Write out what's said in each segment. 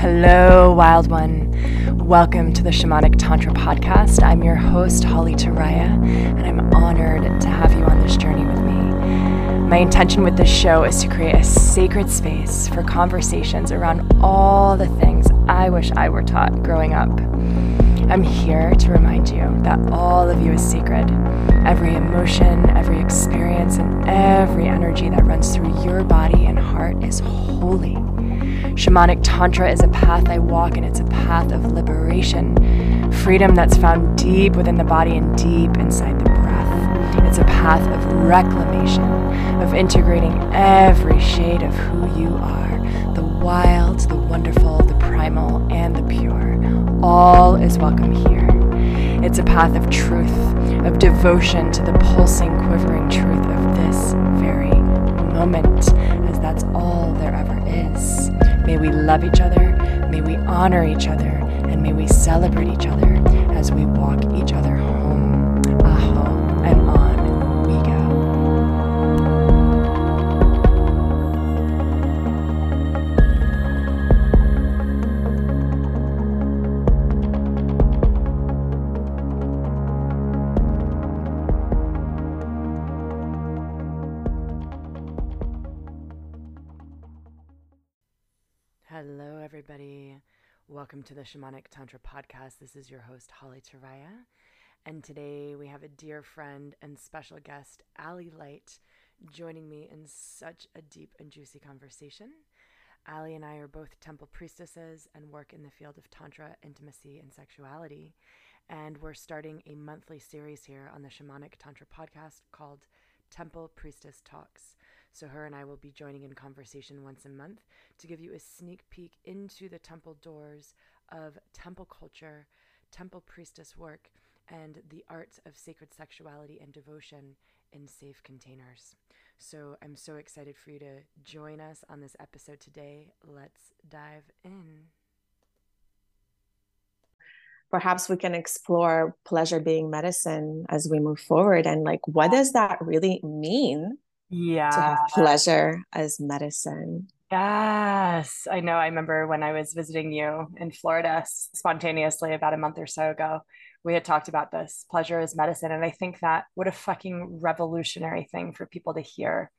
Hello, wild one. Welcome to the Shamanic Tantra podcast. I'm your host, Holly Turiya, and I'm honored to have you on this journey with me. My intention with this show is to create a sacred space for conversations around all the things I wish I were taught growing up. I'm here to remind you that all of you is sacred. Every emotion, every experience, and every energy that runs through your body and heart is holy. Shamanic Tantra is a path I walk, and it's a path of liberation, freedom that's found deep within the body and deep inside the breath. It's a path of reclamation, of integrating every shade of who you are the wild, the wonderful, the primal, and the pure. All is welcome here. It's a path of truth, of devotion to the pulsing, quivering truth of this very moment, May we love each other, may we honor each other, and may we celebrate each other as we walk each other home. The Shamanic Tantra podcast. This is your host, Holly Turiya. And today we have a dear friend and special guest, Aly Light, joining me in such a deep and juicy conversation. Aly and I are both temple priestesses and work in the field of Tantra, intimacy, and sexuality. And we're starting a monthly series here on the Shamanic Tantra podcast called Temple Priestess Talks. So, her and I will be joining in conversation once a month to give you a sneak peek into the temple doors of temple culture, temple priestess work, and the arts of sacred sexuality and devotion in safe containers. So, I'm so excited for you to join us on this episode today. Let's dive in. perhaps we can explore pleasure being medicine as we move forward and like what does that really mean Yeah. to have pleasure as medicine Yes, I know. I remember when I was visiting you in Florida spontaneously about a month or so ago, we had talked about this pleasure is medicine. And I think that what a fucking revolutionary thing for people to hear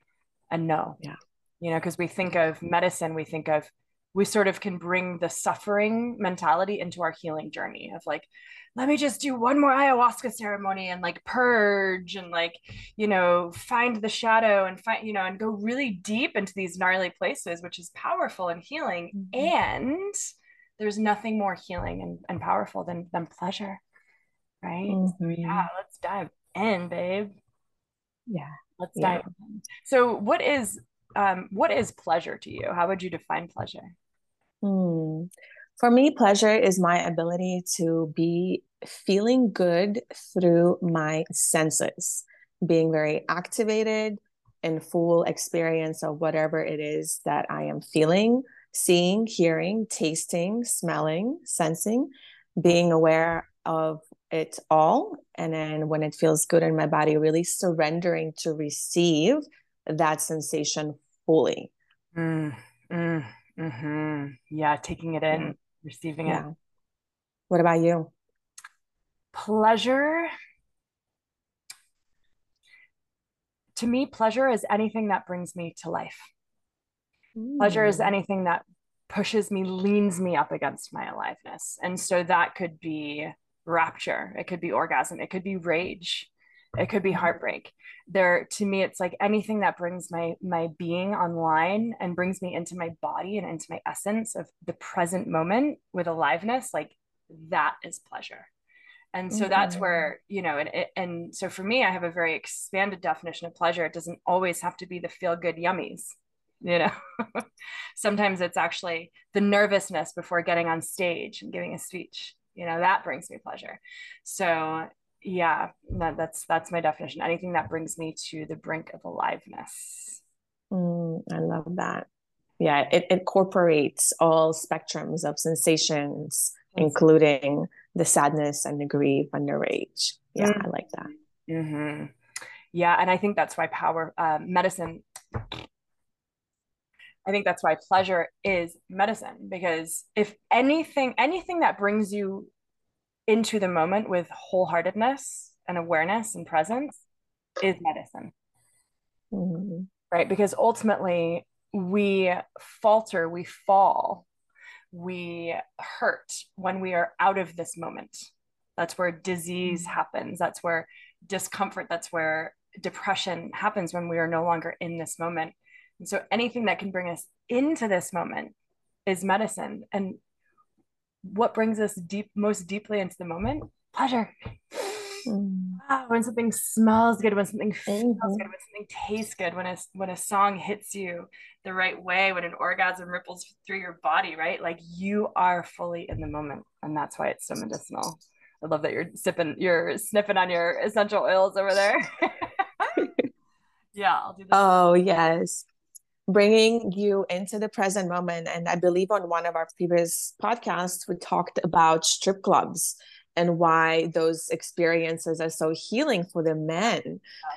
and know. Yeah. You know, because we think of medicine, we think of, we sort of can bring the suffering mentality into our healing journey of like, let me just do one more ayahuasca ceremony and like purge and like you know find the shadow and find you know and go really deep into these gnarly places which is powerful and healing. Mhm. and there's nothing more healing and, and powerful than than pleasure right? So Mhm. yeah let's dive in babe. Yeah. Let's Yeah. dive in. So what is um what is pleasure to you? How would you define pleasure Hmm. For me, pleasure is my ability to be feeling good through my senses, being very activated in full experience of whatever it is that I am feeling, seeing, hearing, tasting, smelling, sensing, being aware of it all. And then when it feels good in my body, really surrendering to receive that sensation fully. mm, mm, hmm yeah taking it in Yeah. receiving it. What about you? pleasure. To me pleasure is anything that brings me to life. Pleasure is Mm. anything that pushes me leans me up against my aliveness. And so that could be rapture. It could be orgasm. It could be rage it could be heartbreak. There to me it's like anything that brings my my being online and brings me into my body and into my essence of the present moment with aliveness like that is pleasure. And so that's Mhm. where you know and it- and so for me i have a very expanded definition of pleasure. It doesn't always have to be the feel good yummies you know? Sometimes it's actually the nervousness before getting on stage and giving a speech you know that brings me pleasure. So yeah that, that's that's my definition anything that brings me to the brink of aliveness Mm, I love that. Yeah, it incorporates all spectrums of sensations, including the sadness and the grief and the rage. Yeah, I like that. hmm yeah and i think that's why power um, medicine I think that's why pleasure is medicine because if anything anything that brings you into the moment with wholeheartedness and awareness and presence is medicine. Mm-hmm. Right? Because ultimately we falter, we fall, we hurt when we are out of this moment. That's where disease mm-hmm. happens. That's where discomfort, that's where depression happens when we are no longer in this moment. And so anything that can bring us into this moment is medicine. And what brings us deep most deeply into the moment? Pleasure. Mm. Wow, when something smells good, when something feels mm-hmm. good, when something tastes good, when a when a song hits you the right way, when an orgasm ripples through your body, right? Like you are fully in the moment, and that's why it's so medicinal. I love that you're sipping, you're sniffing on your essential oils over there. yeah, I'll do that. Oh yes, bringing you into the present moment, and I believe on one of our previous podcasts we talked about strip clubs and why those experiences are so healing for the men.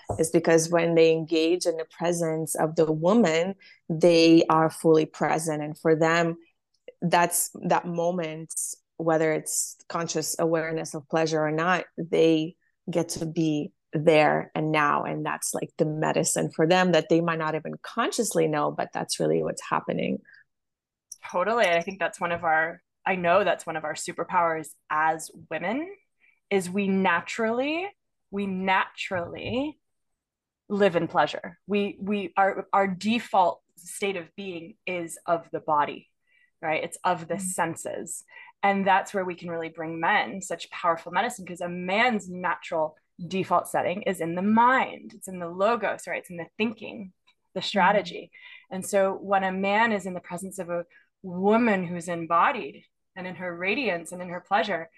Yes. is because when they engage in the presence of the woman they are fully present. And for them that's that moment whether it's conscious awareness of pleasure or not they get to be there and now and that's like the medicine for them that they might not even consciously know but that's really what's happening totally i think that's one of our I know that's one of our superpowers as women is we naturally we naturally live in pleasure. We we our our default state of being is of the body, right? It's of the mm-hmm. senses. And that's where we can really bring men such powerful medicine because a man's natural default setting is in the mind. It's in the logos, right? It's in the thinking, the mm-hmm. strategy. And so when a man is in the presence of a woman who's embodied and in her radiance and in her pleasure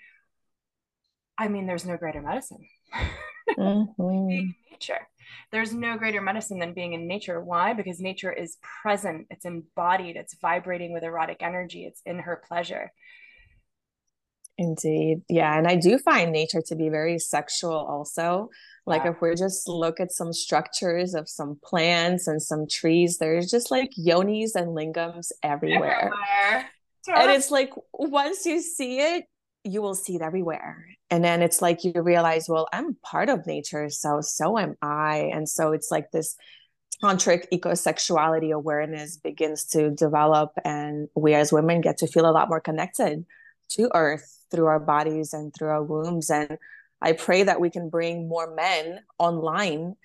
i mean there's no greater medicine mm-hmm. nature there's no greater medicine than being in nature why because nature is present it's embodied it's vibrating with erotic energy it's in her pleasure indeed. Yeah and i do find nature to be very sexual also. Like yeah. if we just look at some structures of some plants and some trees there's just like yonis and lingams everywhere. everywhere. And it's like once you see it you will see it everywhere. And then it's like you realize well i'm part of nature so so am i. And so it's like this tantric ecosexuality awareness begins to develop and we as women get to feel a lot more connected to earth through our bodies and through our wombs and i pray that we can bring more men online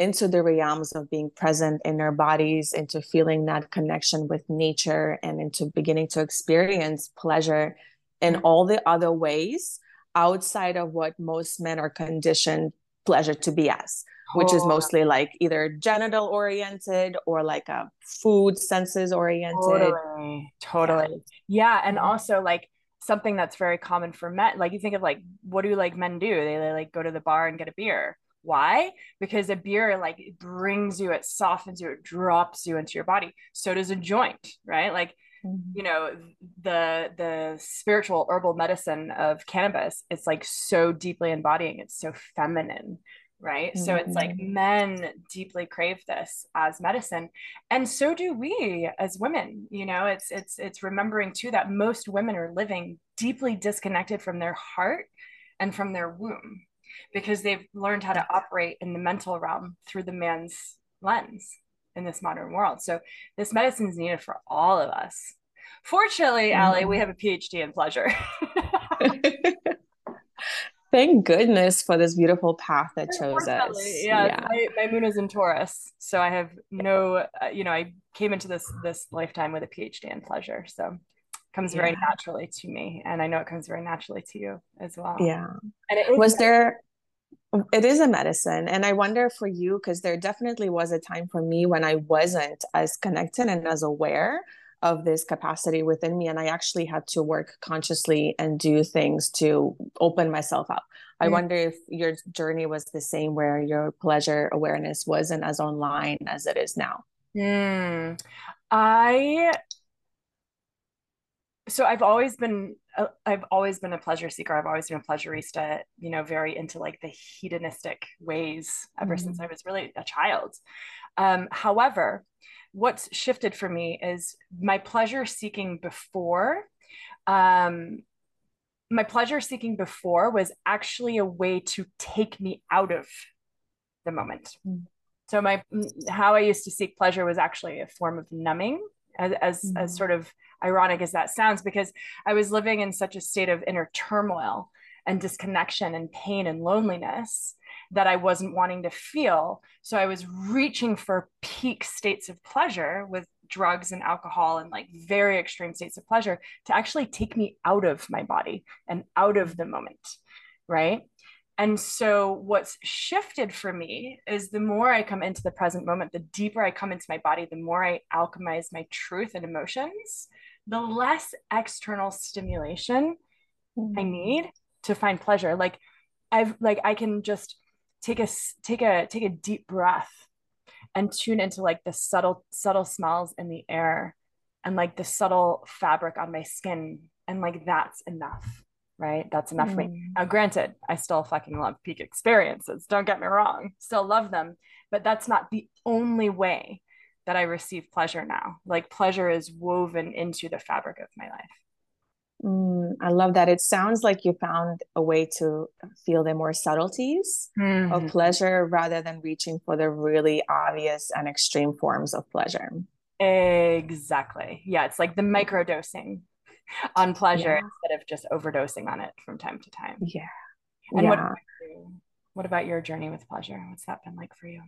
into the realms of being present in their bodies, into feeling that connection with nature, and into beginning to experience pleasure in mm-hmm. all the other ways outside of what most men are conditioned pleasure to be as, which is mostly like either genital oriented or like a food senses oriented. Totally. Totally. Yeah. yeah. And also like something that's very common for men. Like you think of like, what do like men do? They, they like go to the bar and get a beer why? Because a beer like brings you, it softens you, it drops you into your body. So does a joint, right? Like mm-hmm. you know the the spiritual herbal medicine of cannabis it's like so deeply embodying it's so feminine right mm-hmm. so it's like mm-hmm. men deeply crave this as medicine and so do we as women you know it's it's it's remembering too that most women are living deeply disconnected from their heart and from their womb because they've learned how to operate in the mental realm through the man's lens in this modern world. So this medicine is needed for all of us. Fortunately, mm-hmm. Aly, we have a PhD in pleasure. Thank goodness for this beautiful path that chose us. Yeah, yeah. My, my, moon is in Taurus, so I have no, uh, you know, I came into this this lifetime with a PhD in pleasure. So comes yeah. very naturally to me and i know it comes very naturally to you as well yeah and was there it is a medicine and i wonder for you because there definitely was a time for me when i wasn't as connected and as aware of this capacity within me and i actually had to work consciously and do things to open myself up i mm. wonder if your journey was the same where your pleasure awareness wasn't as online as it is now mm. i so I've always been I've always been a pleasure seeker. I've always been a pleasureista, you know, very into like the hedonistic ways ever mm-hmm. since I was really a child. Um, however, what's shifted for me is my pleasure seeking before um, my pleasure seeking before was actually a way to take me out of the moment. Mm. So my how I used to seek pleasure was actually a form of numbing, as as, mm. as sort of ironic as that sounds, because I was living in such a state of inner turmoil and disconnection and pain and loneliness that I wasn't wanting to feel. So I was reaching for peak states of pleasure with drugs and alcohol and like very extreme states of pleasure to actually take me out of my body and out of the moment. Right. And so, what's shifted for me is the more I come into the present moment, the deeper I come into my body, the more I alchemize my truth and emotions, the less external stimulation mm-hmm. I need to find pleasure. Like, I've like I can just take a take a take a deep breath and tune into like the subtle subtle smells in the air and like the subtle fabric on my skin and like that's enough right that's enough mm. for me mm. now granted i still fucking love peak experiences don't get me wrong still love them but that's not the only way that i receive pleasure now like pleasure is woven into the fabric of my life Mm, I love that. It sounds like you found a way to feel the more subtleties mm-hmm. of pleasure rather than reaching for the really obvious and extreme forms of pleasure. Exactly. Yeah, it's like the micro dosing on pleasure yeah. instead of just overdosing on it from time to time. Yeah. And yeah. What, about what about your journey with pleasure? What's that been like for you?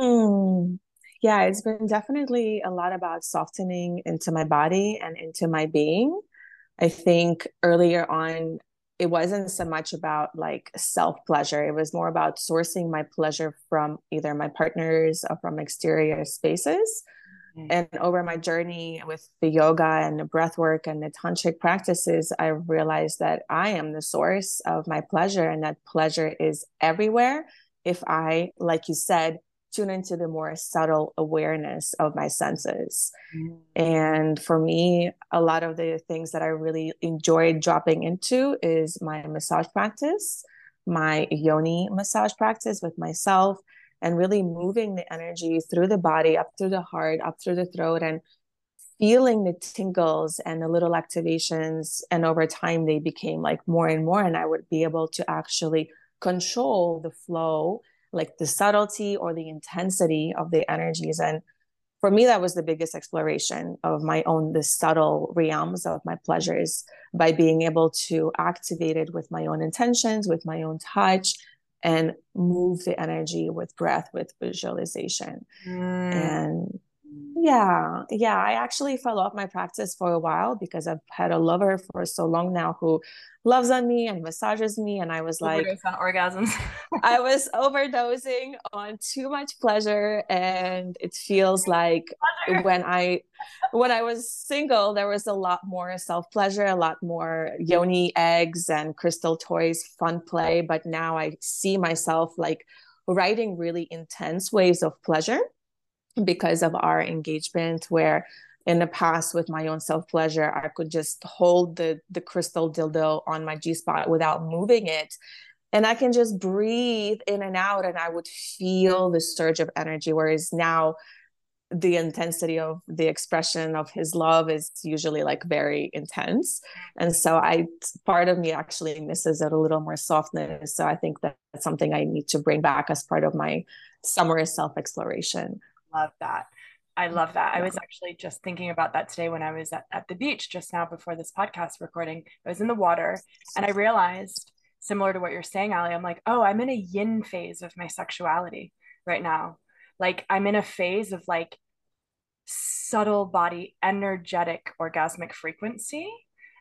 Mm, yeah, it's been definitely a lot about softening into my body and into my being I think earlier on, it wasn't so much about like self pleasure. It was more about sourcing my pleasure from either my partners or from exterior spaces. Mm-hmm. And over my journey with the yoga and the breath work and the tantric practices, I realized that I am the source of my pleasure and that pleasure is everywhere. If I, like you said, tune into the more subtle awareness of my senses. Mm. And for me, a lot of the things that I really enjoyed dropping into is my massage practice, my yoni massage practice with myself, and really moving the energy through the body, up through the heart, up through the throat, and feeling the tingles and the little activations. And over time, they became like more and more, and I would be able to actually control the flow like the subtlety or the intensity of the energies and for me that was the biggest exploration of my own the subtle realms of my pleasures by being able to activate it with my own intentions with my own touch and move the energy with breath with visualization mm. and yeah yeah i actually fell off my practice for a while because i've had a lover for so long now who loves on me and massages me and i was like on orgasms i was overdosing on too much pleasure and it feels like pleasure. when i when i was single there was a lot more self pleasure a lot more yoni eggs and crystal toys fun play but now i see myself like writing really intense waves of pleasure because of our engagement where in the past with my own self pleasure i could just hold the the crystal dildo on my g spot without moving it. And i can just breathe in and out and i would feel the surge of energy. Whereas now the intensity of the expression of his love is usually like very intense. And so i part of me actually misses it a little more softness. So i think that's something i need to bring back as part of my summer self exploration love that. I love that. I was actually just thinking about that today when I was at, at the beach just now before this podcast recording. I was in the water and I realized, similar to what you're saying, Aly, I'm like, oh, I'm in a yin phase of my sexuality right now. Like I'm in a phase of like subtle body, energetic orgasmic frequency.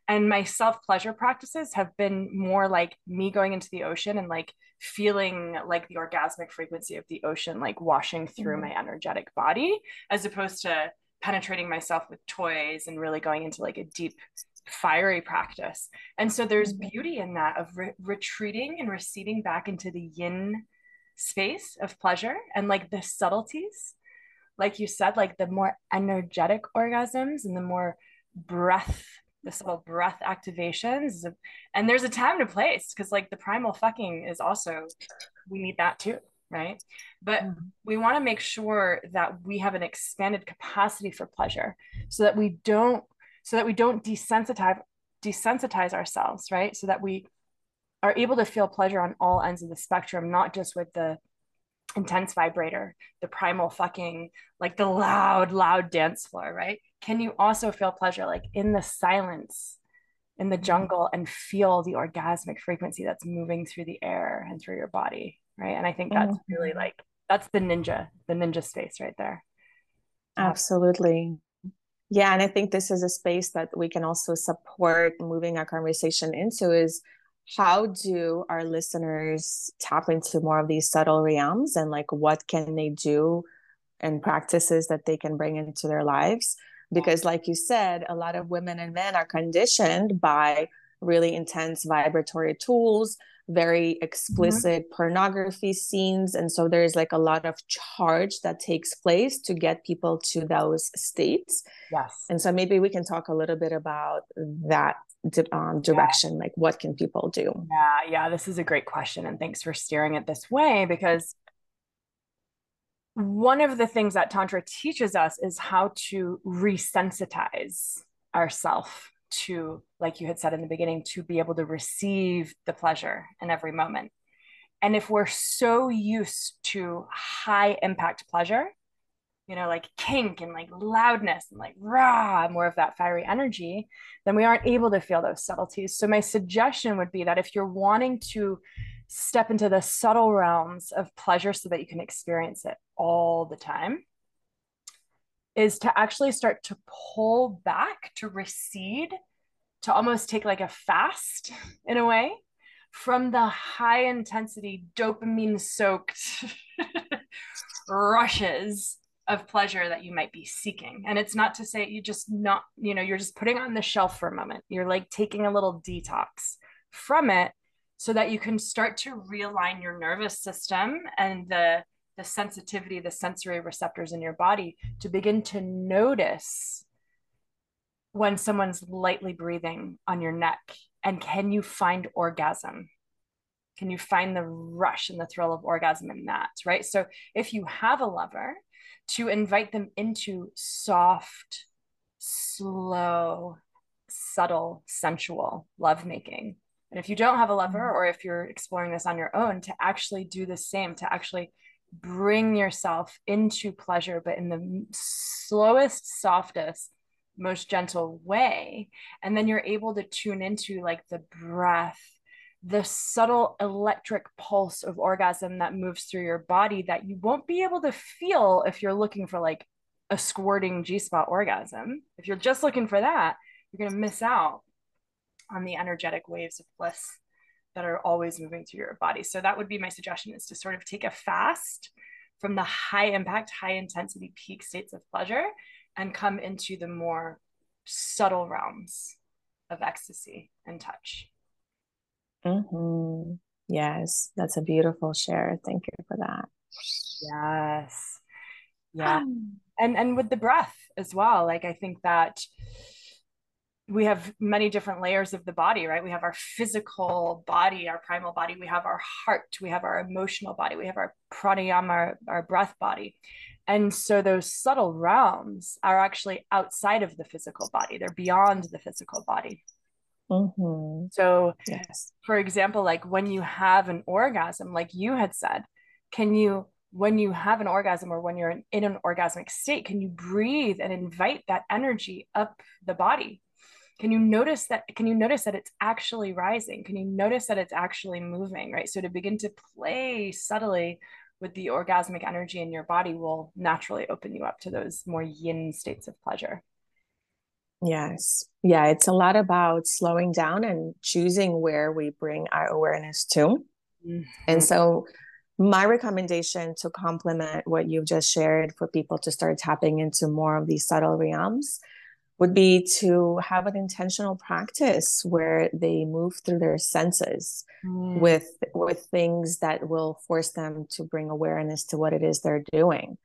And my self pleasure practices have been more like me going into the ocean and like feeling like the orgasmic frequency of the ocean like washing through mm-hmm. my energetic body as opposed to penetrating myself with toys and really going into like a deep fiery practice and so there's mm-hmm. beauty in that of re- retreating and receding back into the yin space of pleasure and like the subtleties like you said like the more energetic orgasms and the more breath the subtle breath activations and there's a time to place because like the primal fucking is also we need that too right but mm-hmm. we want to make sure that we have an expanded capacity for pleasure so that we don't so that we don't desensitize desensitize ourselves right so that we are able to feel pleasure on all ends of the spectrum not just with the intense vibrator the primal fucking like the loud loud dance floor right? Can you also feel pleasure like in the silence in the mm-hmm. jungle and feel the orgasmic frequency that's moving through the air and through your body right? And i think that's mm-hmm. really like that's the ninja the ninja space right there. Absolutely. Yeah and i think this is a space that we can also support moving our conversation into is how do our listeners tap into more of these subtle realms and like what can they do and practices that they can bring into their lives because like you said a lot of women and men are conditioned by really intense vibratory tools very mm-hmm. explicit mm-hmm. pornography scenes and so there's like a lot of charge that takes place to get people to those states yes and so maybe we can talk a little bit about that um, direction yeah. like what can people do yeah yeah this is a great question and thanks for steering it this way because one of the things that tantra teaches us is how to resensitize ourselves to, like you had said in the beginning, to be able to receive the pleasure in every moment. And if we're so used to high impact pleasure, you know, like kink and like loudness and like raw, more of that fiery energy, then we aren't able to feel those subtleties. So, my suggestion would be that if you're wanting to step into the subtle realms of pleasure so that you can experience it all the time, is to actually start to pull back, to recede, to almost take like a fast in a way from the high intensity, dopamine soaked rushes of pleasure that you might be seeking. And it's not to say you just not, you know, you're just putting on the shelf for a moment. You're like taking a little detox from it so that you can start to realign your nervous system and the the sensitivity, the sensory receptors in your body to begin to notice when someone's lightly breathing on your neck? And can you find orgasm? Can you find the rush and the thrill of orgasm in that? Right. So if you have a lover, to invite them into soft, slow, subtle, sensual lovemaking. And if you don't have a lover, mm-hmm. or if you're exploring this on your own, to actually do the same, to actually bring yourself into pleasure, but in the slowest, softest, most gentle way. And then you're able to tune into like the breath, the subtle electric pulse of orgasm that moves through your body that you won't be able to feel if you're looking for like a squirting G spot orgasm. If you're just looking for that, you're going to miss out on the energetic waves of bliss that are always moving through your body. So that would be my suggestion is to sort of take a fast from the high impact, high intensity peak states of pleasure and come into the more subtle realms of ecstasy and touch. Mm-hmm. Yes, that's a beautiful share. Thank you for that. Yes. Yeah. and and with the breath as well. Like I think that we have many different layers of the body, right? We have our physical body, our primal body, we have our heart, we have our emotional body, we have our pranayama, our, our breath body. And so those subtle realms are actually outside of the physical body, they're beyond the physical body. Mm-hmm. So, yes. for example, like when you have an orgasm, like you had said, can you, when you have an orgasm or when you're in, in an orgasmic state, can you breathe and invite that energy up the body? Can you notice that? Can you notice that it's actually rising? Can you notice that it's actually moving? Right. So, to begin to play subtly with the orgasmic energy in your body will naturally open you up to those more yin states of pleasure. Yes. Yeah. It's a lot about slowing down and choosing where we bring our awareness to. Mm-hmm. And so, my recommendation to complement what you've just shared for people to start tapping into more of these subtle realms would be to have an intentional practice where they move through their senses mm. with with things that will force them to bring awareness to what it is they're doing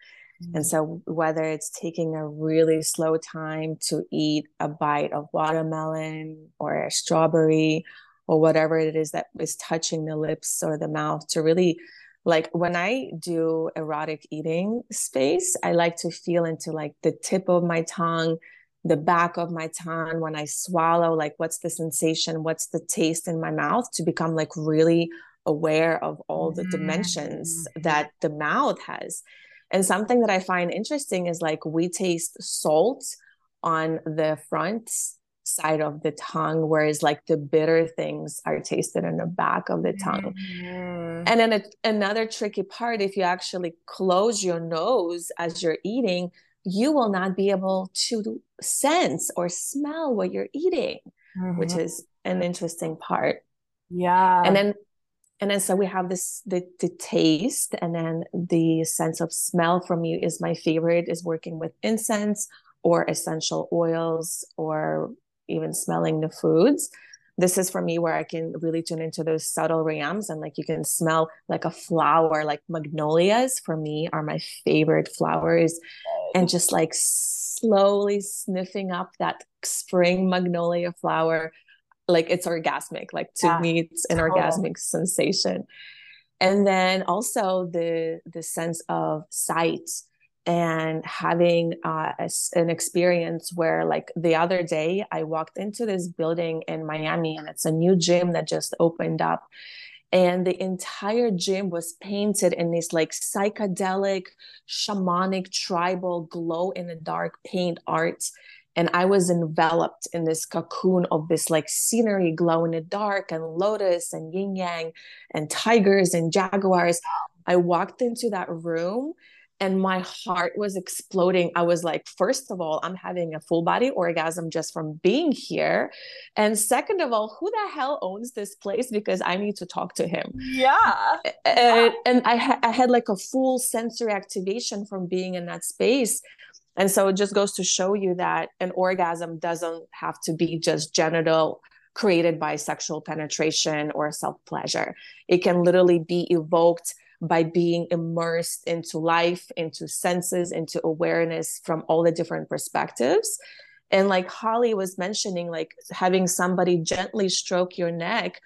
Mm-hmm. And so, whether it's taking a really slow time to eat a bite of watermelon or a strawberry or whatever it is that is touching the lips or the mouth to really like when I do erotic eating space, I like to feel into like the tip of my tongue, the back of my tongue when I swallow, like what's the sensation, what's the taste in my mouth to become like really aware of all the dimensions mm-hmm. that the mouth has. And something that I find interesting is like we taste salt on the front side of the tongue, whereas like the bitter things are tasted in the back of the tongue. Mm. And then a, another tricky part if you actually close your nose as you're eating, you will not be able to sense or smell what you're eating, mm-hmm. which is an interesting part. Yeah. And then and then so we have this the, the taste and then the sense of smell for me is my favorite is working with incense or essential oils or even smelling the foods. This is for me where i can really tune into those subtle realms and like you can smell like a flower like magnolias for me are my favorite flowers. And just like slowly sniffing up that spring magnolia flower like it's orgasmic like to yeah. me it's an orgasmic sensation. And then also the the sense of sight and having uh, a, an experience where like the other day i walked into this building in miami and it's a new gym that just opened up. And the entire gym was painted in this like psychedelic shamanic tribal glow in the dark paint art and I was enveloped in this cocoon of this like scenery, glow in the dark, and lotus and yin yang, and tigers and jaguars. I walked into that room and my heart was exploding. I was like, first of all, I'm having a full body orgasm just from being here. And second of all, who the hell owns this place? Because I need to talk to him. Yeah. And, and I, ha- I had like a full sensory activation from being in that space. And so it just goes to show you that an orgasm doesn't have to be just genital created by sexual penetration or self pleasure. It can literally be evoked by being immersed into life, into senses, into awareness from all the different perspectives. And like Holly was mentioning, like having somebody gently stroke your neck,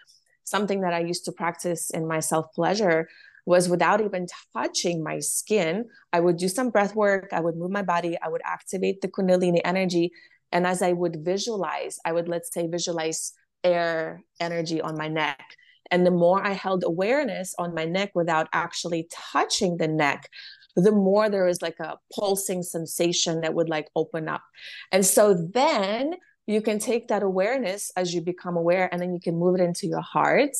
something that I used to practice in my self pleasure was without even touching my skin. I would do some breath work, I would move my body, I would activate the Kundalini energy. And as I would visualize, I would, let's say, visualize air energy on my neck. And the more I held awareness on my neck without actually touching the neck, the more there is like a pulsing sensation that would like open up. And so then you can take that awareness as you become aware and then you can move it into your heart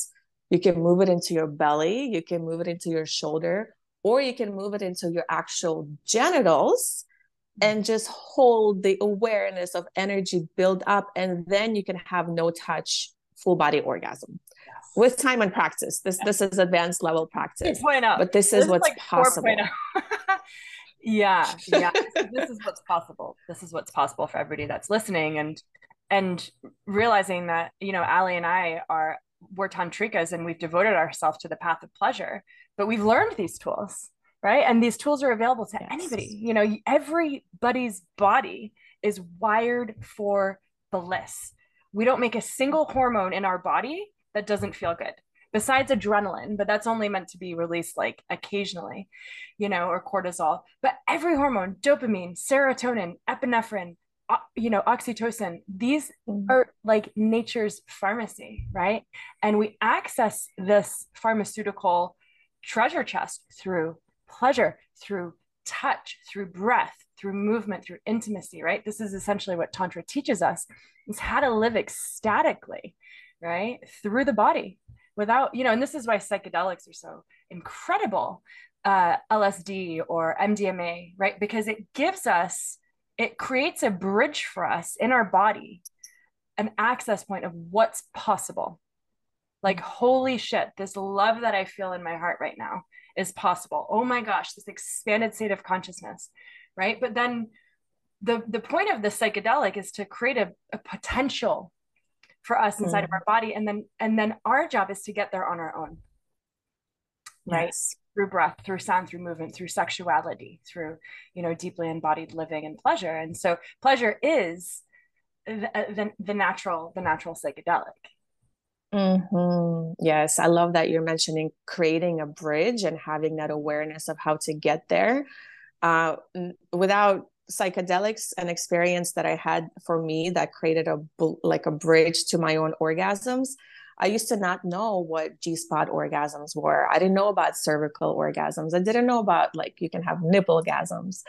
you can move it into your belly, you can move it into your shoulder, or you can move it into your actual genitals and mm. just hold the awareness of energy build up. And then you can have no touch full body orgasm. Yes. With time and practice, this yes. this is advanced level practice. 2.0. But this, this is what's like possible. Oh. yeah, yeah. this is what's possible. This is what's possible for everybody that's listening, and and realizing that you know, Aly and I are we're tantrikas and we've devoted ourselves to the path of pleasure but we've learned these tools right? And these tools are available to yes. anybody. You know everybody's body is wired for bliss we don't make a single hormone in our body that doesn't feel good besides adrenaline but that's only meant to be released like occasionally you know or cortisol. But every hormone dopamine serotonin epinephrine you know oxytocin these mm-hmm. are like nature's pharmacy right? And we access this pharmaceutical treasure chest through pleasure through touch through breath through movement through intimacy right? This is essentially what tantra teaches us is how to live ecstatically right through the body without you know and this is why psychedelics are so incredible uh, lsd or mdma right? Because it gives us it creates a bridge for us in our body, an access point of what's possible. Like, holy shit, this love that I feel in my heart right now is possible. Oh my gosh, this expanded state of consciousness, right? But then the, the point of the psychedelic is to create a, a potential for us inside mm. of our body and then and then our job is to get there on our own right yes. Through breath through sound through movement through sexuality through you know deeply embodied living and pleasure. And so pleasure is the, the, the natural the natural psychedelic. Mm-hmm. yes i love that you're mentioning creating a bridge and having that awareness of how to get there. Uh, without psychedelics an experience that i had for me that created a like a bridge to my own orgasms I used to not know what G spot orgasms were. I didn't know about cervical orgasms. I didn't know about like you can have nipple orgasms.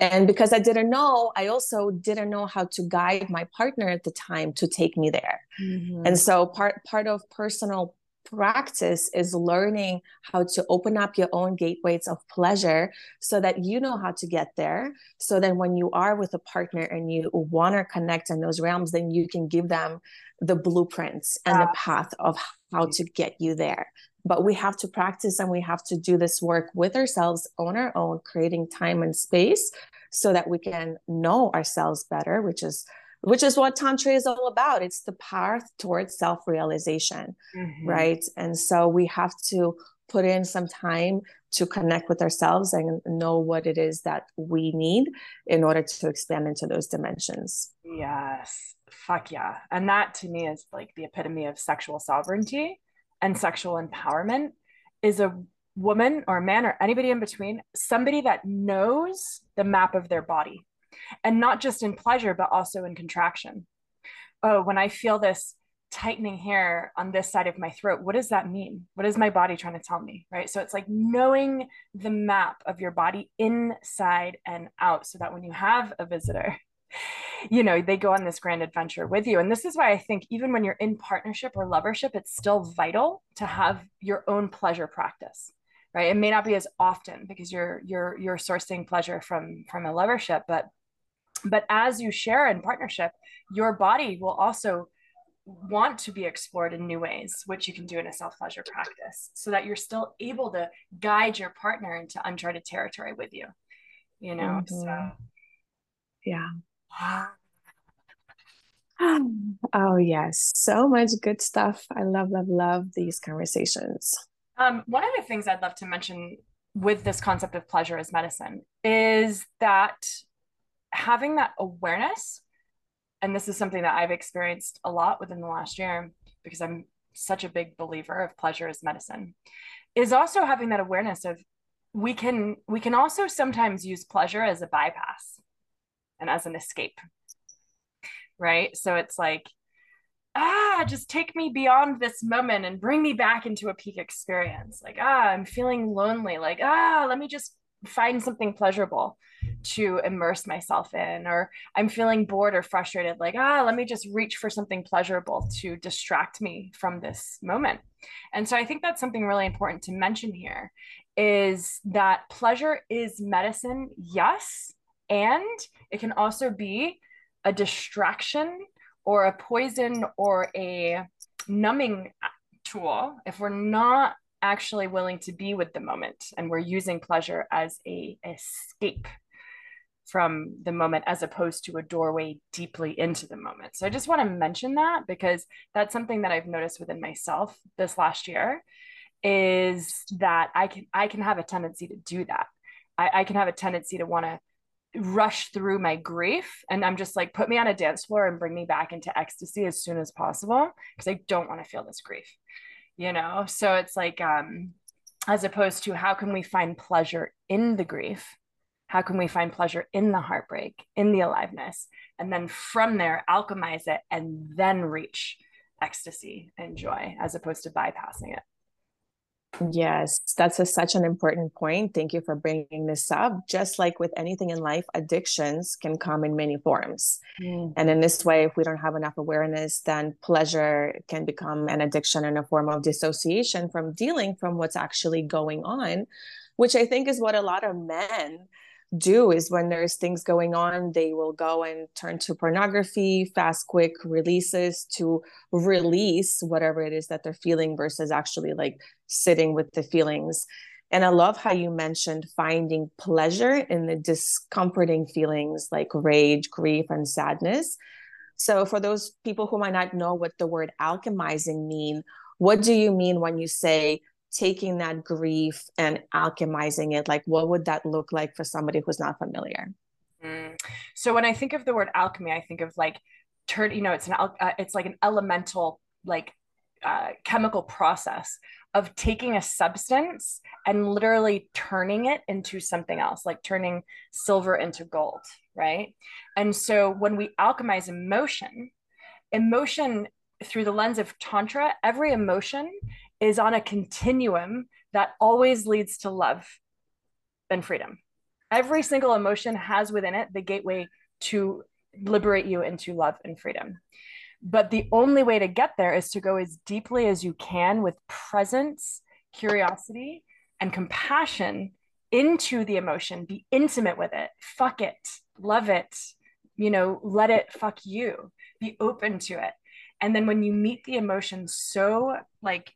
And because I didn't know, I also didn't know how to guide my partner at the time to take me there. Mm-hmm. And so part part of personal practice is learning how to open up your own gateways of pleasure so that you know how to get there. So then when you are with a partner and you want to connect in those realms, then you can give them the blueprints and the path of how to get you there. But we have to practice and we have to do this work with ourselves on our own, creating time and space so that we can know ourselves better, which is which is what tantra is all about. It's the path towards self-realization mm-hmm. right? And so we have to put in some time to connect with ourselves and know what it is that we need in order to expand into those dimensions. Yes fuck yeah. And that to me is like the epitome of sexual sovereignty and sexual empowerment is a woman or a man or anybody in between somebody that knows the map of their body. And not just in pleasure but also in contraction. Oh when i feel this tightening here on this side of my throat what does that mean? What is my body trying to tell me right? So it's like knowing the map of your body inside and out so that when you have a visitor you know they go on this grand adventure with you. And this is why i think even when you're in partnership or lovership it's still vital to have your own pleasure practice right? It may not be as often because you're you're you're sourcing pleasure from from a lovership but but as you share in partnership your body will also want to be explored in new ways which you can do in a self pleasure practice so that you're still able to guide your partner into uncharted territory with you you know mm-hmm. so yeah oh yes. So much good stuff. I love love love these conversations. Um, one of the things i'd love to mention with this concept of pleasure as medicine is that having that awareness and this is something that i've experienced a lot within the last year because i'm such a big believer of pleasure as medicine is also having that awareness of we can we can also sometimes use pleasure as a bypass and as an escape right? So it's like ah just take me beyond this moment and bring me back into a peak experience. Like ah i'm feeling lonely. Like ah let me just find something pleasurable to immerse myself in. Or i'm feeling bored or frustrated. Like ah let me just reach for something pleasurable to distract me from this moment. And so i think that's something really important to mention here is that pleasure is medicine yes and it can also be a distraction or a poison or a numbing tool if we're not actually willing to be with the moment and we're using pleasure as a escape from the moment as opposed to a doorway deeply into the moment. So I just want to mention that because that's something that I've noticed within myself this last year is that I can I can have a tendency to do that. I, I can have a tendency to want to rush through my grief and I'm just like put me on a dance floor and bring me back into ecstasy as soon as possible because I don't want to feel this grief you know? So it's like um as opposed to how can we find pleasure in the grief? How can we find pleasure in the heartbreak in the aliveness and then from there alchemize it and then reach ecstasy and joy as opposed to bypassing it Yes, that's a, such an important point. Thank you for bringing this up. Just like with anything in life, addictions can come in many forms. Mm. And in this way, if we don't have enough awareness, then pleasure can become an addiction and a form of dissociation from dealing from what's actually going on, which I think is what a lot of men do is when there's things going on they will go and turn to pornography fast quick releases to release whatever it is that they're feeling versus actually like sitting with the feelings. And i love how you mentioned finding pleasure in the discomforting feelings like rage grief and sadness. So for those people who might not know what the word alchemizing mean what do you mean when you say taking that grief and alchemizing it like what would that look like for somebody who's not familiar mm. so when i think of the word alchemy i think of like turn you know it's an uh, it's like an elemental like uh, chemical process of taking a substance and literally turning it into something else like turning silver into gold right and so when we alchemize emotion emotion through the lens of tantra every emotion is on a continuum that always leads to love and freedom. Every single emotion has within it the gateway to liberate you into love and freedom. But the only way to get there is to go as deeply as you can with presence, curiosity, and compassion into the emotion. Be intimate with it. Fuck it. Love it. You know, let it fuck you. Be open to it. And then when you meet the emotion so like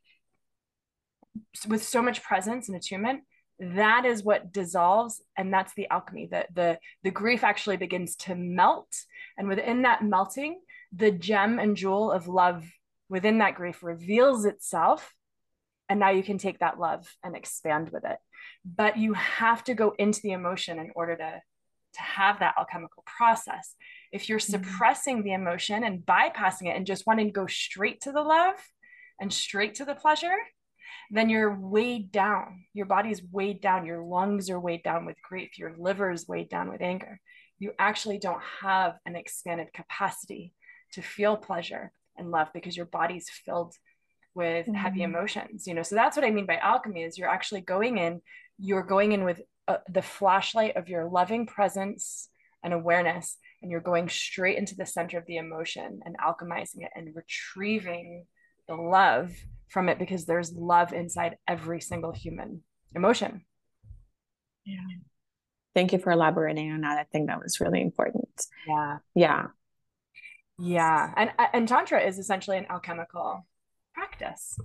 with so much presence and attunement that is what dissolves and that's the alchemy. The the the grief actually begins to melt and within that melting the gem and jewel of love within that grief reveals itself and now you can take that love and expand with it. But you have to go into the emotion in order to to have that alchemical process. If you're mm-hmm. suppressing the emotion and bypassing it and just wanting to go straight to the love and straight to the pleasure then you're weighed down. Your body's weighed down. Your lungs are weighed down with grief. Your liver is weighed down with anger. You actually don't have an expanded capacity to feel pleasure and love because your body's filled with mm-hmm. heavy emotions. You know, so that's what I mean by alchemy is you're actually going in. You're going in with uh, the flashlight of your loving presence and awareness and you're going straight into the center of the emotion and alchemizing it and retrieving the love from it because there's love inside every single human emotion. Yeah. Thank you for elaborating on that. I think that was really important. Yeah. Yeah. Yeah. And and tantra is essentially an alchemical practice,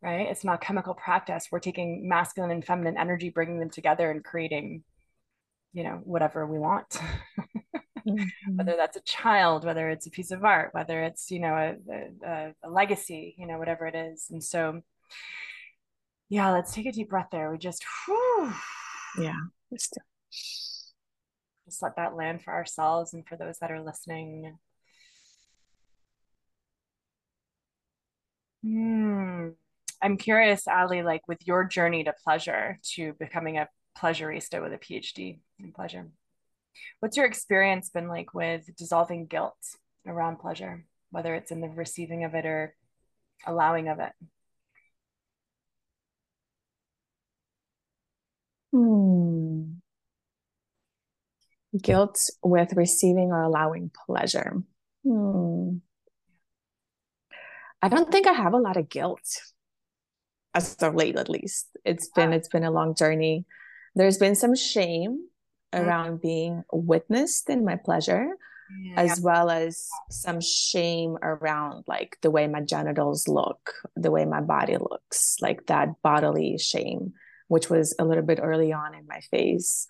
right? It's an alchemical practice. We're taking masculine and feminine energy, bringing them together and creating, you know, whatever we want. mm-hmm. whether that's a child, whether it's a piece of art, whether it's, you know, a, a, a legacy, you know, whatever it is. And so, yeah, let's take a deep breath there. We just, whew, yeah, just, just let that land for ourselves and for those that are listening. Hmm. I'm curious, Aly, like with your journey to pleasure, to becoming a pleasureista with a PhD in pleasure. What's your experience been like with dissolving guilt around pleasure, whether it's in the receiving of it or allowing of it? Hmm. Guilt with receiving or allowing pleasure. Hmm. I don't think I have a lot of guilt as of late, at least. It's been it's been a long journey. There's been some shame mm-hmm. around being witnessed in my pleasure yeah. as well as some shame around like the way my genitals look the way my body looks like that bodily shame which was a little bit early on in my phase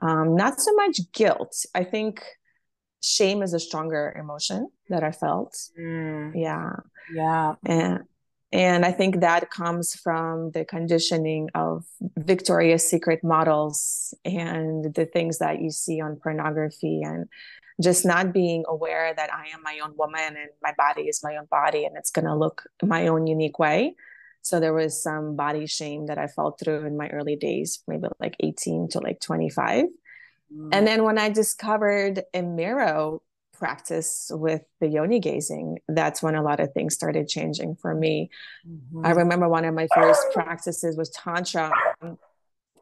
um, not so much guilt i think shame is a stronger emotion that i felt mm. yeah yeah and and I think that comes from the conditioning of Victoria's Secret models and the things that you see on pornography and just not being aware that I am my own woman and my body is my own body and it's going to look my own unique way. So there was some body shame that I felt through in my early days, maybe like 18 to like 25. Mm. And then when I discovered Miro practice with the yoni gazing, that's when a lot of things started changing for me. Mm-hmm. I remember one of my first practices was Tantra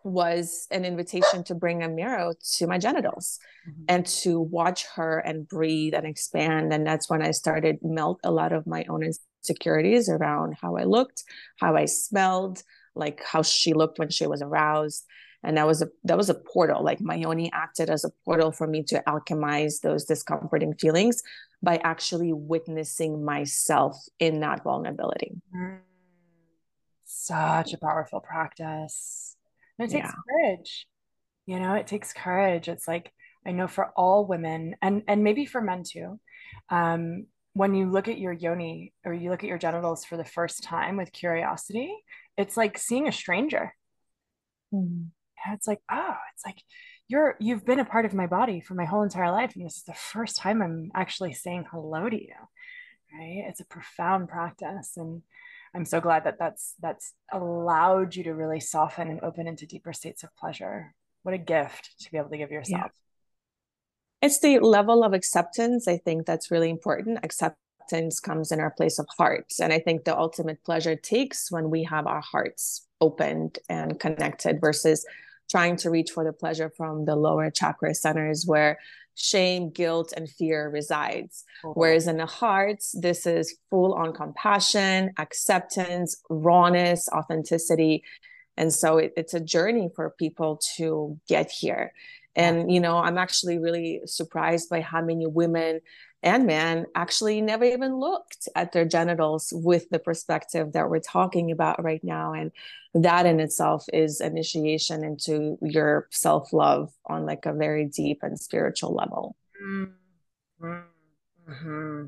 was an invitation to bring a mirror to my genitals mm-hmm. and to watch her and breathe and expand. And that's when I started melt a lot of my own insecurities around how I looked, how I smelled, like how she looked when she was aroused and that was a that was a portal like my yoni acted as a portal for me to alchemize those discomforting feelings by actually witnessing myself in that vulnerability mm. such a powerful practice and it takes yeah. courage you know it takes courage it's like i know for all women and and maybe for men too um when you look at your yoni or you look at your genitals for the first time with curiosity it's like seeing a stranger. Mm-hmm. It's like, oh, it's like you're you've been a part of my body for my whole entire life. And this is the first time I'm actually saying hello to you. Right. It's a profound practice. And I'm so glad that that's that's allowed you to really soften and open into deeper states of pleasure. What a gift to be able to give yourself. Yeah. It's the level of acceptance. I think that's really important. Acceptance comes in our place of heart. And I think the ultimate pleasure takes when we have our hearts opened and connected versus trying to reach for the pleasure from the lower chakra centers where shame, guilt, and fear resides. Mm-hmm. Whereas in the heart, this is full on compassion, acceptance, rawness, authenticity. And so it, it's a journey for people to get here. And, you know, I'm actually really surprised by how many women and men actually never even looked at their genitals with the perspective that we're talking about right now. And that in itself is initiation into your self love on like a very deep and spiritual level. Mm-hmm.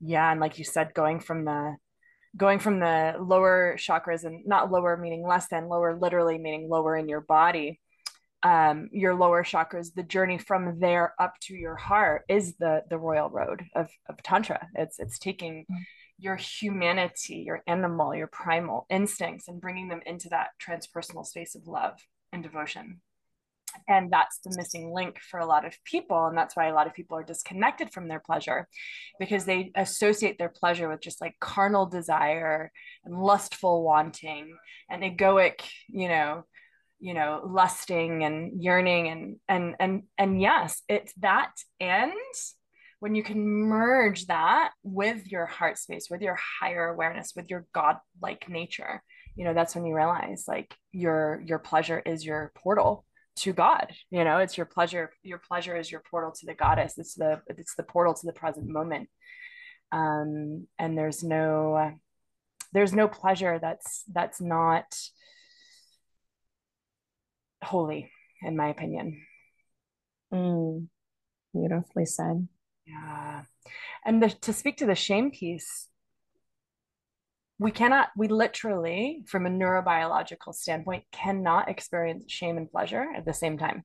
Yeah. And like you said, going from the going from the lower chakras and not lower meaning less than lower literally meaning lower in your body um, your lower chakras, the journey from there up to your heart is the the royal road of, of tantra. It's it's taking mm. your humanity, your animal, your primal instincts, and bringing them into that transpersonal space of love and devotion. And that's the missing link for a lot of people. And that's why a lot of people are disconnected from their pleasure because they associate their pleasure with just like carnal desire and lustful wanting and egoic, you know, you know lusting and yearning and and and and yes it's that and when you can merge that with your heart space with your higher awareness with your god like nature you know that's when you realize like your your pleasure is your portal to god you know it's your pleasure your pleasure is your portal to the goddess. It's the it's the portal to the present moment. Um and there's no there's no pleasure that's that's not holy, in my opinion. Mm, beautifully said. Yeah. And the, to speak to the shame piece, we cannot, we literally, from a neurobiological standpoint, cannot experience shame and pleasure at the same time.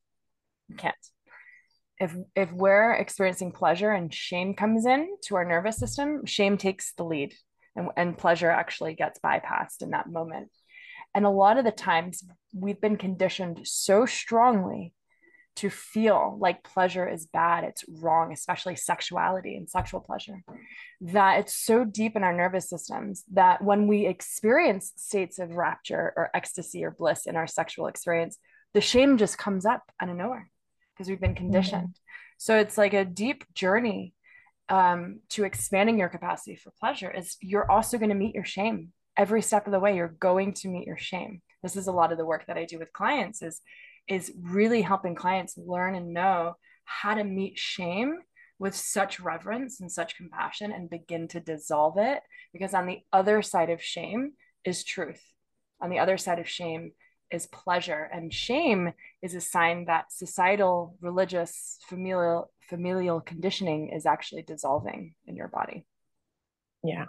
We can't. If, if we're experiencing pleasure and shame comes in to our nervous system, shame takes the lead and, and pleasure actually gets bypassed in that moment. And a lot of the times we've been conditioned so strongly to feel like pleasure is bad, it's wrong, especially sexuality and sexual pleasure, that it's so deep in our nervous systems that when we experience states of rapture or ecstasy or bliss in our sexual experience, the shame just comes up out of nowhere because we've been conditioned. Mm-hmm. So it's like a deep journey um, to expanding your capacity for pleasure is you're also going to meet your shame every step of the way you're going to meet your shame. This is a lot of the work that i do with clients is is really helping clients learn and know how to meet shame with such reverence and such compassion and begin to dissolve it. Because on the other side of shame is truth. On the other side of shame is pleasure. And shame is a sign that societal religious familial familial conditioning is actually dissolving in your body. Yeah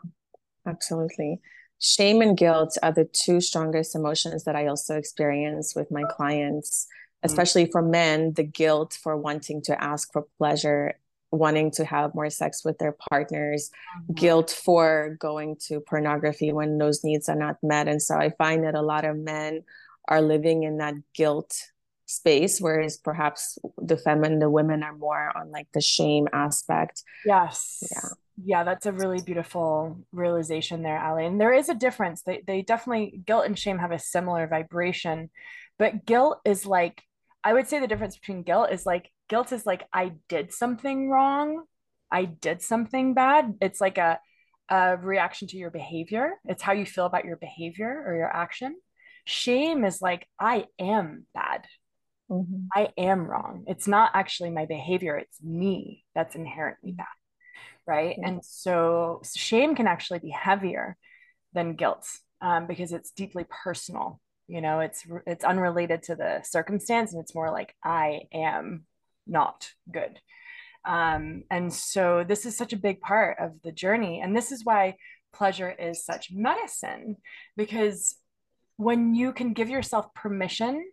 absolutely shame and guilt are the two strongest emotions that I also experience with my clients, mm. especially for men, the guilt for wanting to ask for pleasure, wanting to have more sex with their partners, mm-hmm. guilt for going to pornography when those needs are not met. And so I find that a lot of men are living in that guilt space whereas perhaps the feminine the women are more on like the shame aspect. Yes. Yeah. Yeah that's a really beautiful realization there aly and there is a difference. They, they definitely guilt and shame have a similar vibration but guilt is like i would say the difference between guilt is like guilt is like i did something wrong. I did something bad. It's like a, a reaction to your behavior. It's how you feel about your behavior or your action. Shame is like i am bad mm-hmm. i am wrong. It's not actually my behavior it's me that's inherently bad right? Yeah. and so shame can actually be heavier than guilt um, because it's deeply personal you know? It's it's unrelated to the circumstance and it's more like i am not good. Um, and so this is such a big part of the journey and this is why pleasure is such medicine because when you can give yourself permission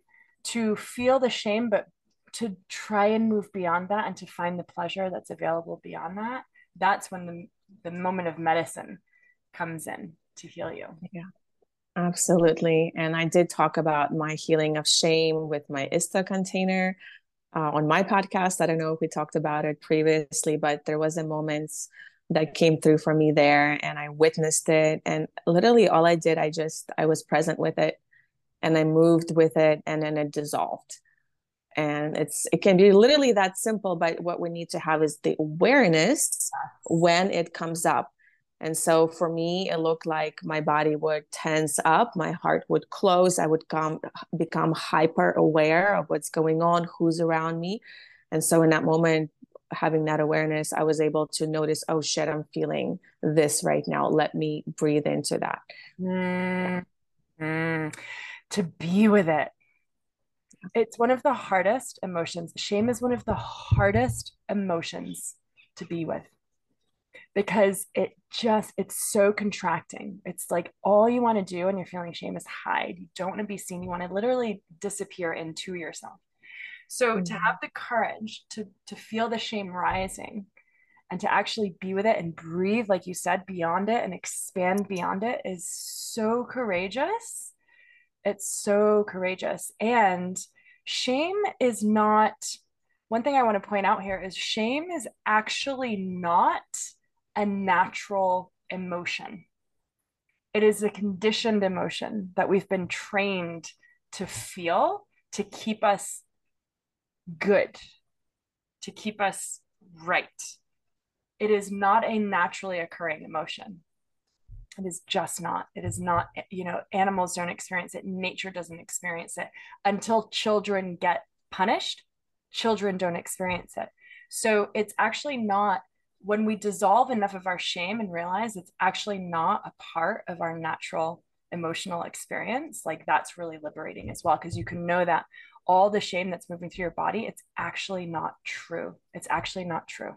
to feel the shame, but to try and move beyond that and to find the pleasure that's available beyond that, that's when the, the moment of medicine comes in to heal you. Yeah. Absolutely. And I did talk about my healing of shame with my ISTA container uh, on my podcast. I don't know if we talked about it previously, but there was a moment that came through for me there and I witnessed it. And literally all I did, I just, I was present with it and I moved with it and then it dissolved. And it's, it can be literally that simple, but what we need to have is the awareness when it comes up and so for me, it looked like my body would tense up, my heart would close, I would come become hyper aware of what's going on, who's around me. And so in that moment, having that awareness, I was able to notice, oh shit, I'm feeling this right now. Let me breathe into that. Mm-hmm. To be with it. It's one of the hardest emotions. Shame is one of the hardest emotions to be with because it just it's so contracting it's like all you want to do when you're feeling shame is hide you don't want to be seen you want to literally disappear into yourself so mm-hmm. to have the courage to to feel the shame rising and to actually be with it and breathe like you said beyond it and expand beyond it is so courageous it's so courageous and shame is not one thing i want to point out here is shame is actually not a natural emotion. It is a conditioned emotion that we've been trained to feel to keep us good, to keep us right. It is not a naturally occurring emotion. It is just not. It is not, you know, animals don't experience it. Nature doesn't experience it. Until children get punished, children don't experience it. So it's actually not when we dissolve enough of our shame and realize it's actually not a part of our natural emotional experience, like that's really liberating as well. Because you can know that all the shame that's moving through your body, it's actually not true. It's actually not true.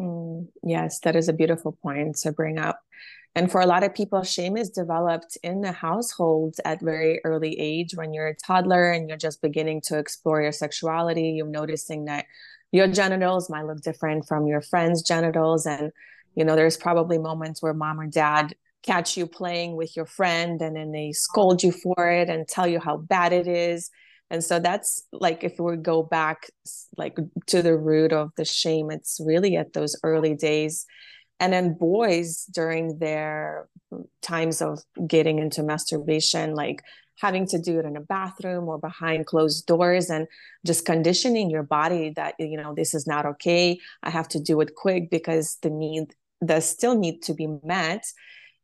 Mm, yes, that is a beautiful point to bring up. And for a lot of people, shame is developed in the household at very early age when you're a toddler and you're just beginning to explore your sexuality. You're noticing that your genitals might look different from your friends' genitals. And, you know, there's probably moments where mom or dad catch you playing with your friend and then they scold you for it and tell you how bad it is. And so that's like if we go back like to the root of the shame, it's really at those early days. And then boys during their times of getting into masturbation, like having to do it in a bathroom or behind closed doors and just conditioning your body that you know this is not okay i have to do it quick because the need does still need to be met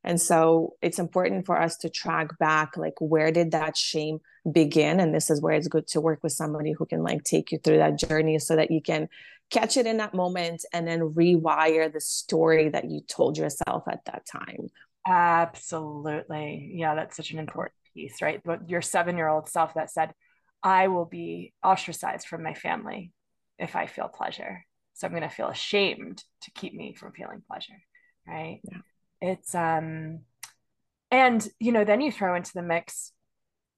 and so it's important for us to track back like where did that shame begin and this is where it's good to work with somebody who can like take you through that journey so that you can catch it in that moment and then rewire the story that you told yourself at that time absolutely yeah that's such an important piece, right? But your seven year old self that said, I will be ostracized from my family if I feel pleasure. So I'm going to feel ashamed to keep me from feeling pleasure, right? Yeah. It's, um, and, you know, then you throw into the mix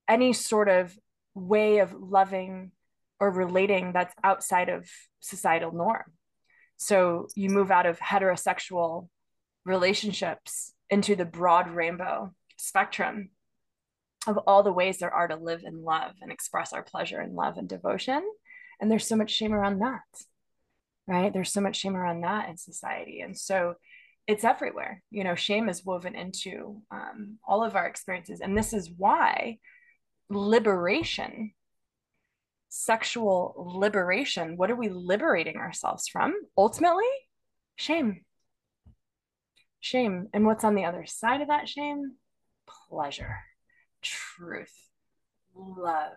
any sort of way of loving or relating that's outside of societal norm. So you move out of heterosexual relationships into the broad rainbow spectrum of all the ways there are to live and love and express our pleasure and love and devotion. And there's so much shame around that, right? There's so much shame around that in society. And so it's everywhere. You know, shame is woven into um, all of our experiences. And this is why liberation, sexual liberation, what are we liberating ourselves from? Ultimately, shame. Shame. And what's on the other side of that shame? Pleasure truth, love.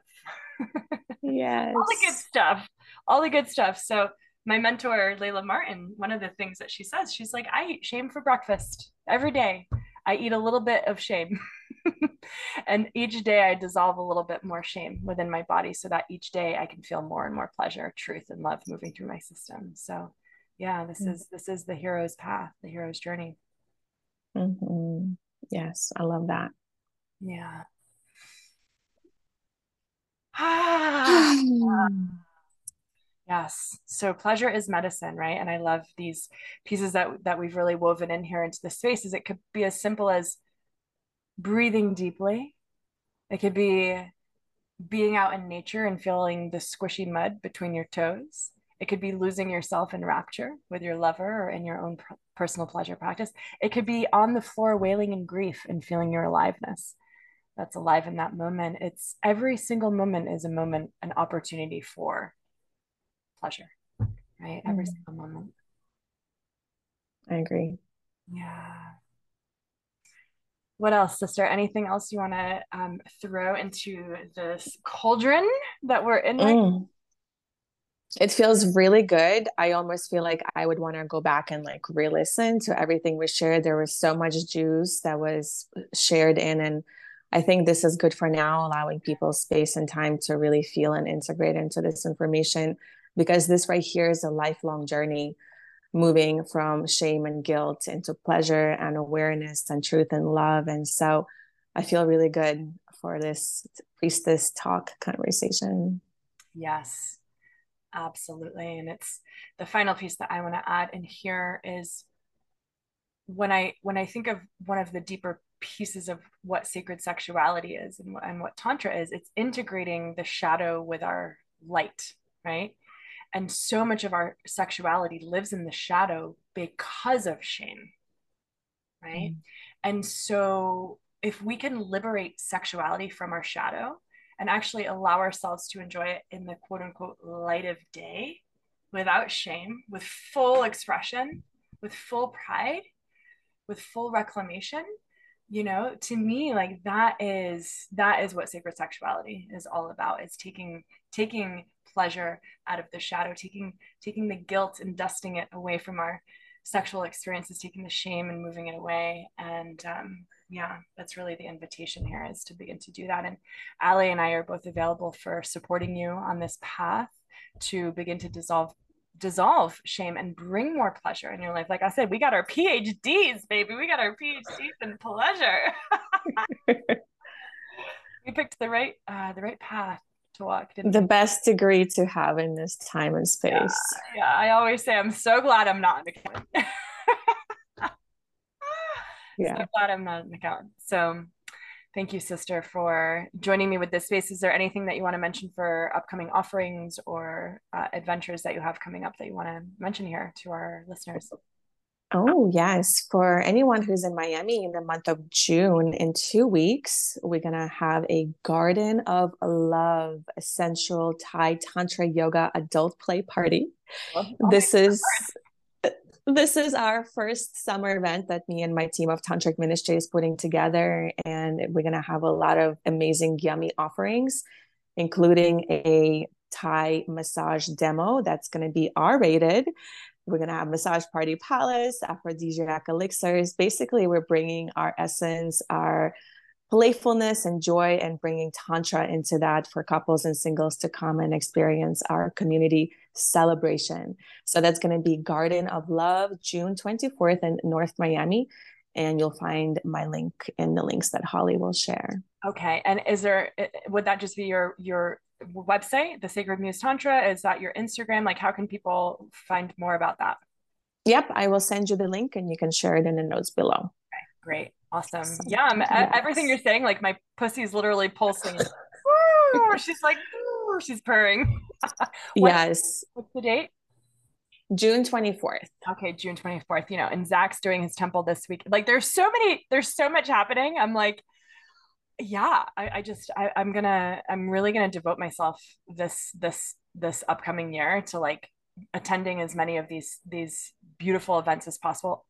yes. all the good stuff. All the good stuff. So my mentor, Layla Martin, one of the things that she says, she's like, I eat shame for breakfast every day. I eat a little bit of shame. and each day I dissolve a little bit more shame within my body so that each day I can feel more and more pleasure, truth, and love moving through my system. So yeah, this mm-hmm. is this is the hero's path, the hero's journey. Mm-hmm. Yes, I love that. Yeah. yes. So pleasure is medicine, right? And I love these pieces that that we've really woven in here into the spaces. It could be as simple as breathing deeply. It could be being out in nature and feeling the squishy mud between your toes. It could be losing yourself in rapture with your lover or in your own personal pleasure practice. It could be on the floor wailing in grief and feeling your aliveness that's alive in that moment. It's every single moment is a moment, an opportunity for pleasure, right? Every mm. single moment. I agree. Yeah. What else, sister? Anything else you want to um, throw into this cauldron that we're in? Right mm. It feels really good. I almost feel like I would want to go back and like re-listen to everything we shared. There was so much juice that was shared in, and I think this is good for now, allowing people space and time to really feel and integrate into this information because this right here is a lifelong journey moving from shame and guilt into pleasure and awareness and truth and love. And so I feel really good for this priestess talk conversation. Yes, absolutely. And it's the final piece that I want to add in here is when I when I think of one of the deeper pieces of what sacred sexuality is and, and what tantra is, it's integrating the shadow with our light, right? And so much of our sexuality lives in the shadow because of shame right mm. and so if we can liberate sexuality from our shadow and actually allow ourselves to enjoy it in the quote unquote light of day without shame with full expression with full pride with full reclamation you know to me like that is that is what sacred sexuality is all about it's taking taking pleasure out of the shadow taking taking the guilt and dusting it away from our sexual experiences taking the shame and moving it away. And um, yeah that's really the invitation here is to begin to do that. And aly and i are both available for supporting you on this path to begin to dissolve dissolve shame and bring more pleasure in your life. Like i said we got our phds baby. We got our phds in pleasure. We picked the right uh, the right path to walk. the best degree to have in this time and space. Yeah, yeah, I always say I'm so glad I'm not an accountant. yeah, so glad I'm not an accountant. So, thank you, sister, for joining me with this space. Is there anything that you want to mention for upcoming offerings or uh, adventures that you have coming up that you want to mention here to our listeners? Oh, yes. For anyone who's in Miami in the month of June, in two weeks, we're going to have a Garden of Love Essential Thai Tantra Yoga adult play party. Oh, this is. This is our first summer event that me and my team of Tantric Ministry is putting together. And we're going to have a lot of amazing, yummy offerings, including a Thai massage demo that's going to be R rated we're going to have Massage Party Palace, aphrodisiac elixirs. Basically, we're bringing our essence, our playfulness and joy, and bringing Tantra into that for couples and singles to come and experience our community celebration. So that's going to be Garden of Love, June 24th in North Miami. And you'll find my link in the links that Holly will share. Okay. And is there, eh, eh, would that just be your, your website, the Sacred Muse Tantra? Is that your Instagram? Like, how can people find more about that? Yep, I will send you the link and you can share it in the notes below. Okay, great. Awesome. Yeah, yes. everything you're saying, like my pussy is literally pulsing. she's like, she's purring. yes. What's the date? June 24th. Okay, June 24th. You know, and Zach's doing his temple this week. Like there's so many, there's so much happening. I'm like, yeah I, I just I, i'm gonna i'm really gonna devote myself this this this upcoming year to like attending as many of these these beautiful events as possible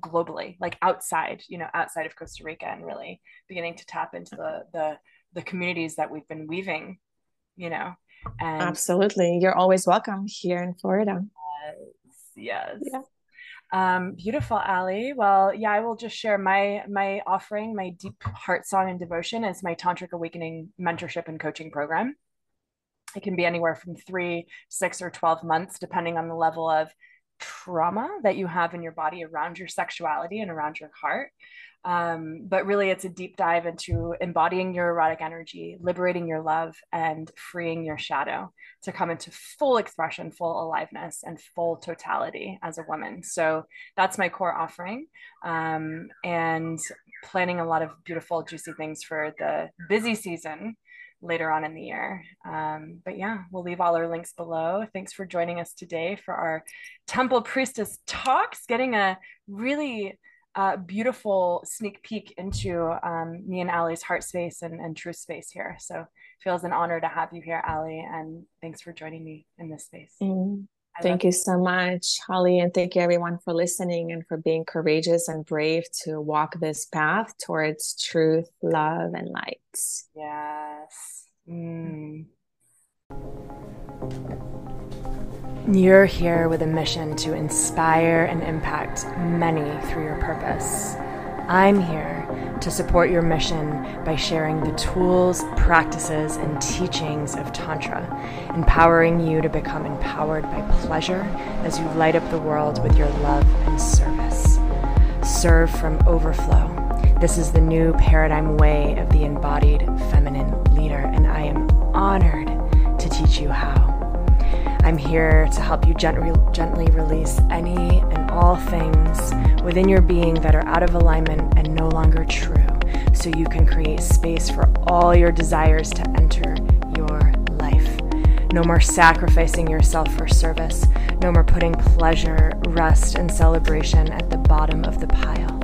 globally like outside you know outside of costa rica and really beginning to tap into the the the communities that we've been weaving you know and absolutely you're always welcome here in florida yes, yes. Yeah. Um, beautiful, Aly. Well, yeah, I will just share my my offering, my deep heart song and devotion is my Tantric Awakening mentorship and coaching program. It can be anywhere from three, six, or 12 months, depending on the level of trauma that you have in your body around your sexuality and around your heart. Um, but really, it's a deep dive into embodying your erotic energy, liberating your love, and freeing your shadow to come into full expression, full aliveness, and full totality as a woman. So that's my core offering. Um, and planning a lot of beautiful, juicy things for the busy season later on in the year. Um, but yeah, we'll leave all our links below. Thanks for joining us today for our Temple Priestess Talks, getting a really uh, beautiful sneak peek into um, me and Aly's heart space and, and truth space here. So feels an honor to have you here, Aly, and thanks for joining me in this space. Mm. Thank you so much, Holly, and thank you everyone for listening and for being courageous and brave to walk this path towards truth, love, and light. Yes. Mm. You're here with a mission to inspire and impact many through your purpose. I'm here to support your mission by sharing the tools, practices, and teachings of Tantra, empowering you to become empowered by pleasure as you light up the world with your love and service. Serve from overflow. This is the new paradigm way of the embodied feminine leader, and I am honored to teach you how. I'm here to help you gently, gently release any and all things within your being that are out of alignment and no longer true, so you can create space for all your desires to enter your life. No more sacrificing yourself for service. No more putting pleasure, rest, and celebration at the bottom of the pile.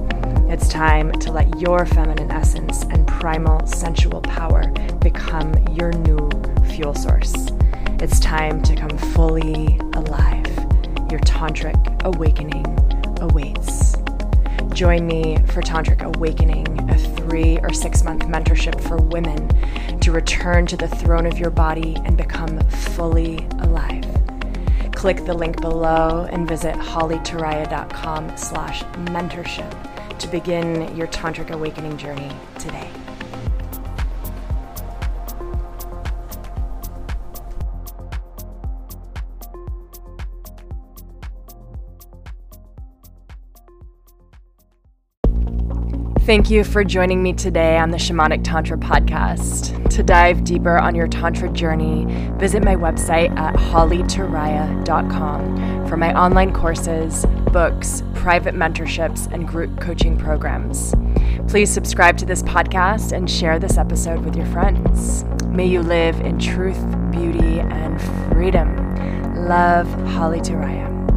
It's time to let your feminine essence and primal sensual power become your new fuel source. It's time to come fully alive. Your tantric awakening awaits. Join me for Tantric Awakening, a three or six month mentorship for women to return to the throne of your body and become fully alive. Click the link below and visit hollyturiya.com slash mentorship to begin your Tantric Awakening journey today. Thank you for joining me today on the Shamanic Tantra podcast. To dive deeper on your Tantra journey, visit my website at hollyturiya.com for my online courses, books, private mentorships, and group coaching programs. Please subscribe to this podcast and share this episode with your friends. May you live in truth, beauty, and freedom. Love, Holly Turiya.